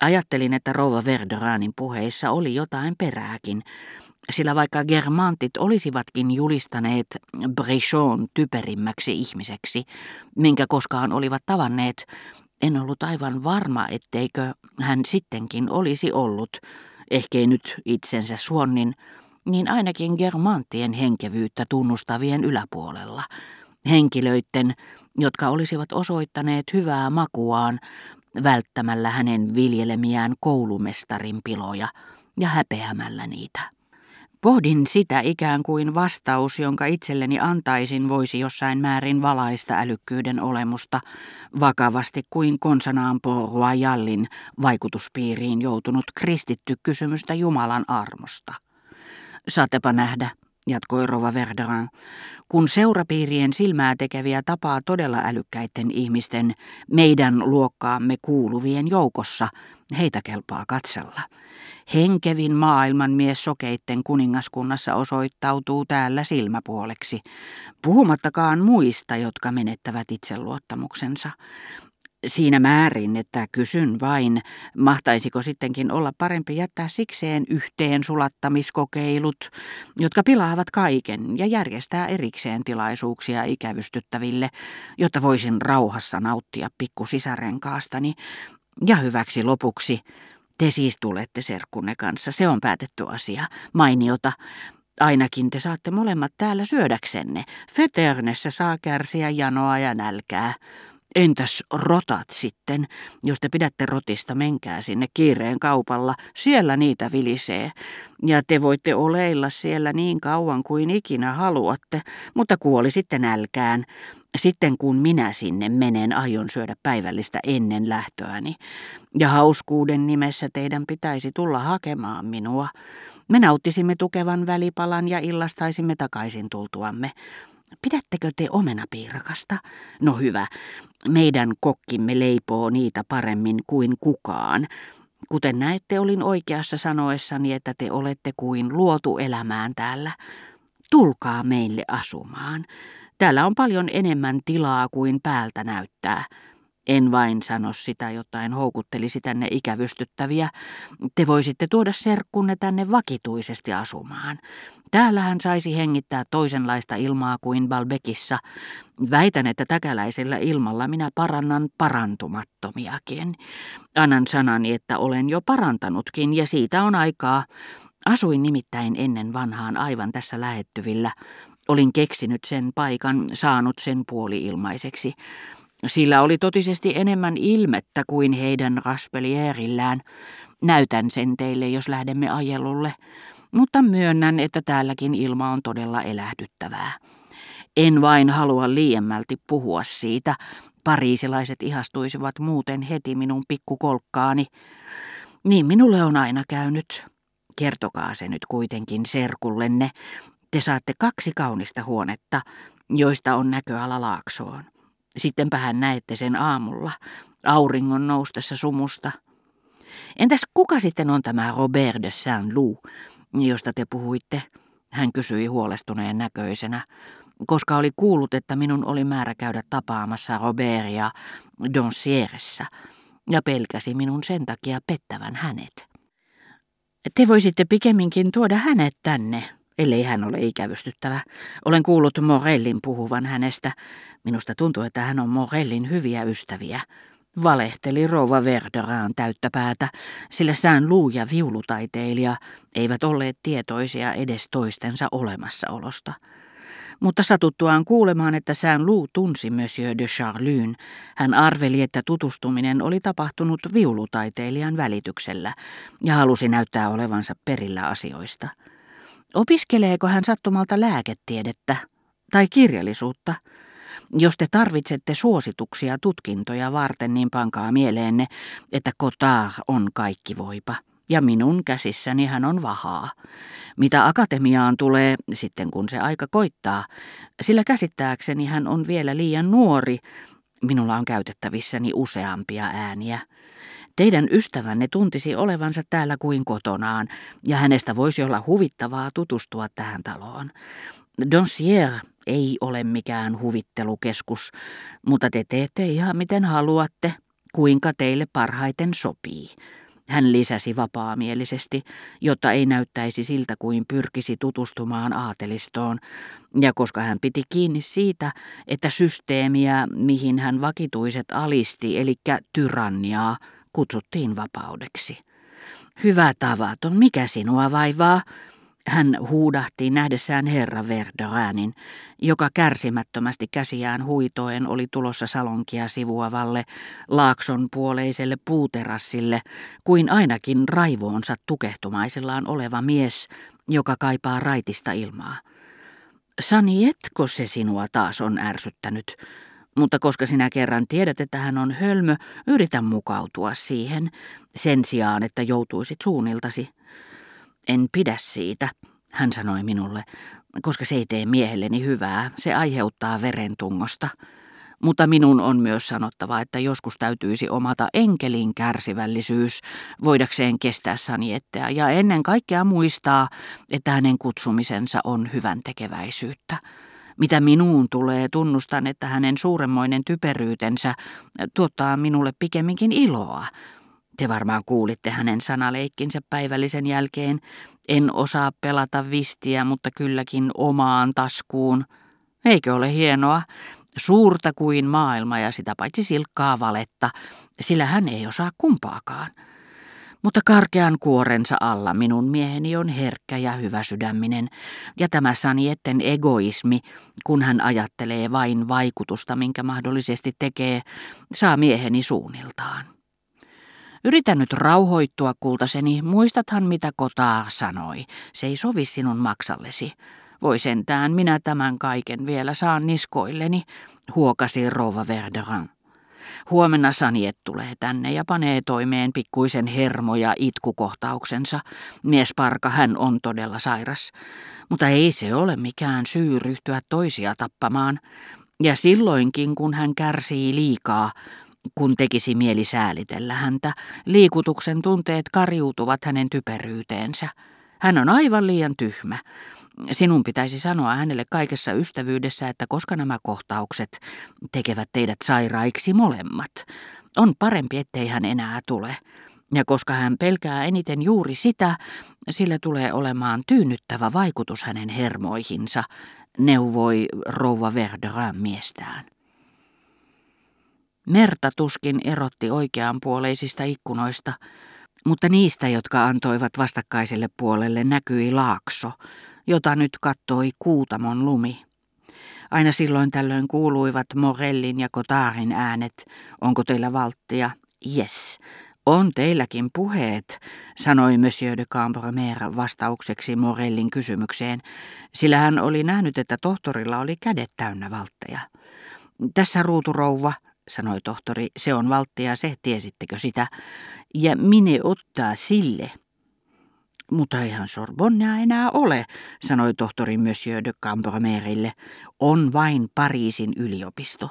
Ajattelin, että rouva Verderanin puheissa oli jotain perääkin, sillä vaikka germantit olisivatkin julistaneet Brichon typerimmäksi ihmiseksi, minkä koskaan olivat tavanneet, en ollut aivan varma, etteikö hän sittenkin olisi ollut, ehkei nyt itsensä suonnin, niin ainakin germanttien henkevyyttä tunnustavien yläpuolella, henkilöiden, jotka olisivat osoittaneet hyvää makuaan välttämällä hänen viljelemiään koulumestarin piloja ja häpeämällä niitä. Pohdin sitä ikään kuin vastaus, jonka itselleni antaisin, voisi jossain määrin valaista älykkyyden olemusta, vakavasti kuin konsanaan Royallin vaikutuspiiriin joutunut kristitty kysymystä Jumalan armosta. Saatepa nähdä, jatkoi Rova Verderin, kun seurapiirien silmää tekeviä tapaa todella älykkäiden ihmisten, meidän luokkaamme kuuluvien joukossa, heitä kelpaa katsella. Henkevin maailman mies sokeitten kuningaskunnassa osoittautuu täällä silmäpuoleksi, puhumattakaan muista, jotka menettävät itseluottamuksensa siinä määrin, että kysyn vain, mahtaisiko sittenkin olla parempi jättää sikseen yhteen sulattamiskokeilut, jotka pilaavat kaiken ja järjestää erikseen tilaisuuksia ikävystyttäville, jotta voisin rauhassa nauttia pikkusisarenkaastani. Ja hyväksi lopuksi, te siis tulette serkkunne kanssa, se on päätetty asia, mainiota. Ainakin te saatte molemmat täällä syödäksenne. Feternessä saa kärsiä janoa ja nälkää. Entäs rotat sitten? Jos te pidätte rotista, menkää sinne kiireen kaupalla. Siellä niitä vilisee. Ja te voitte oleilla siellä niin kauan kuin ikinä haluatte, mutta kuoli sitten nälkään. Sitten kun minä sinne menen, aion syödä päivällistä ennen lähtöäni. Ja hauskuuden nimessä teidän pitäisi tulla hakemaan minua. Me nauttisimme tukevan välipalan ja illastaisimme takaisin tultuamme. Pidättekö te omenapiirakasta? No hyvä, meidän kokkimme leipoo niitä paremmin kuin kukaan. Kuten näette, olin oikeassa sanoessani, että te olette kuin luotu elämään täällä. Tulkaa meille asumaan. Täällä on paljon enemmän tilaa kuin päältä näyttää. En vain sano sitä, jotta en houkuttelisi tänne ikävystyttäviä. Te voisitte tuoda serkkunne tänne vakituisesti asumaan. Täällä hän saisi hengittää toisenlaista ilmaa kuin Balbekissa. Väitän, että täkäläisellä ilmalla minä parannan parantumattomiakin. Annan sanani, että olen jo parantanutkin ja siitä on aikaa. Asuin nimittäin ennen vanhaan aivan tässä lähettyvillä. Olin keksinyt sen paikan, saanut sen puoli ilmaiseksi. Sillä oli totisesti enemmän ilmettä kuin heidän raspelierillään. Näytän sen teille, jos lähdemme ajelulle, mutta myönnän, että täälläkin ilma on todella elähdyttävää. En vain halua liiemmälti puhua siitä, pariisilaiset ihastuisivat muuten heti minun pikkukolkkaani. Niin minulle on aina käynyt. Kertokaa se nyt kuitenkin serkullenne. Te saatte kaksi kaunista huonetta, joista on näköala laaksoon. Sittenpähän näette sen aamulla, auringon noustessa sumusta. Entäs kuka sitten on tämä Robert de Saint-Loup, josta te puhuitte? Hän kysyi huolestuneen näköisenä, koska oli kuullut, että minun oli määrä käydä tapaamassa Robertia Doncieressa, ja pelkäsi minun sen takia pettävän hänet. Te voisitte pikemminkin tuoda hänet tänne, ellei hän ole ikävystyttävä. Olen kuullut Morellin puhuvan hänestä. Minusta tuntuu, että hän on Morellin hyviä ystäviä. Valehteli rouva Verderaan täyttä päätä, sillä sään luu ja viulutaiteilija eivät olleet tietoisia edes toistensa olemassaolosta. Mutta satuttuaan kuulemaan, että sään luu tunsi Monsieur de Charlyn, hän arveli, että tutustuminen oli tapahtunut viulutaiteilijan välityksellä ja halusi näyttää olevansa perillä asioista. Opiskeleeko hän sattumalta lääketiedettä tai kirjallisuutta? Jos te tarvitsette suosituksia tutkintoja varten, niin pankaa mieleenne, että Kotar on kaikki voipa. Ja minun käsissäni hän on vahaa. Mitä akatemiaan tulee, sitten kun se aika koittaa, sillä käsittääkseni hän on vielä liian nuori. Minulla on käytettävissäni useampia ääniä. Teidän ystävänne tuntisi olevansa täällä kuin kotonaan, ja hänestä voisi olla huvittavaa tutustua tähän taloon. Doncier ei ole mikään huvittelukeskus, mutta te teette ihan miten haluatte, kuinka teille parhaiten sopii. Hän lisäsi vapaamielisesti, jotta ei näyttäisi siltä kuin pyrkisi tutustumaan aatelistoon, ja koska hän piti kiinni siitä, että systeemiä, mihin hän vakituiset alisti, eli tyranniaa, kutsuttiin vapaudeksi. Hyvä tavaton, mikä sinua vaivaa? Hän huudahti nähdessään herra Verderäänin, joka kärsimättömästi käsiään huitoen oli tulossa salonkia sivuavalle laakson puoleiselle puuterassille, kuin ainakin raivoonsa tukehtumaisellaan oleva mies, joka kaipaa raitista ilmaa. Sani, etkö se sinua taas on ärsyttänyt? Mutta koska sinä kerran tiedät, että hän on hölmö, yritä mukautua siihen, sen sijaan, että joutuisit suunniltasi. En pidä siitä, hän sanoi minulle, koska se ei tee miehelleni hyvää, se aiheuttaa verentungosta. Mutta minun on myös sanottava, että joskus täytyisi omata enkelin kärsivällisyys, voidakseen kestää sanietteä ja ennen kaikkea muistaa, että hänen kutsumisensa on hyvän tekeväisyyttä. Mitä minuun tulee, tunnustan, että hänen suuremmoinen typeryytensä tuottaa minulle pikemminkin iloa, te varmaan kuulitte hänen sanaleikkinsä päivällisen jälkeen. En osaa pelata vistiä, mutta kylläkin omaan taskuun. Eikö ole hienoa? Suurta kuin maailma ja sitä paitsi silkkaa valetta, sillä hän ei osaa kumpaakaan. Mutta karkean kuorensa alla minun mieheni on herkkä ja hyväsydäminen, ja tämä Sanietten egoismi, kun hän ajattelee vain vaikutusta, minkä mahdollisesti tekee, saa mieheni suunniltaan. Yritän nyt rauhoittua, kultaseni. Muistathan, mitä kotaa sanoi. Se ei sovi sinun maksallesi. Voi sentään, minä tämän kaiken vielä saan niskoilleni, huokasi rouva Verderan. Huomenna Saniet tulee tänne ja panee toimeen pikkuisen hermo- ja itkukohtauksensa. Mies parka, hän on todella sairas. Mutta ei se ole mikään syy ryhtyä toisia tappamaan. Ja silloinkin, kun hän kärsii liikaa, kun tekisi mieli säälitellä häntä, liikutuksen tunteet kariutuvat hänen typeryyteensä. Hän on aivan liian tyhmä. Sinun pitäisi sanoa hänelle kaikessa ystävyydessä, että koska nämä kohtaukset tekevät teidät sairaiksi molemmat, on parempi, ettei hän enää tule. Ja koska hän pelkää eniten juuri sitä, sillä tulee olemaan tyynnyttävä vaikutus hänen hermoihinsa, neuvoi rouva Verderan miestään. Merta tuskin erotti oikeanpuoleisista ikkunoista, mutta niistä, jotka antoivat vastakkaiselle puolelle, näkyi laakso, jota nyt kattoi kuutamon lumi. Aina silloin tällöin kuuluivat Morellin ja Kotaarin äänet. Onko teillä valttia? Yes. On teilläkin puheet, sanoi Monsieur de Cambromer vastaukseksi Morellin kysymykseen, sillä hän oli nähnyt, että tohtorilla oli kädet täynnä valtteja. Tässä ruuturouva, sanoi tohtori, se on valttia se, tiesittekö sitä, ja mine ottaa sille. Mutta eihän Sorbonnea enää ole, sanoi tohtori Monsieur de Cambromerille. On vain Pariisin yliopisto.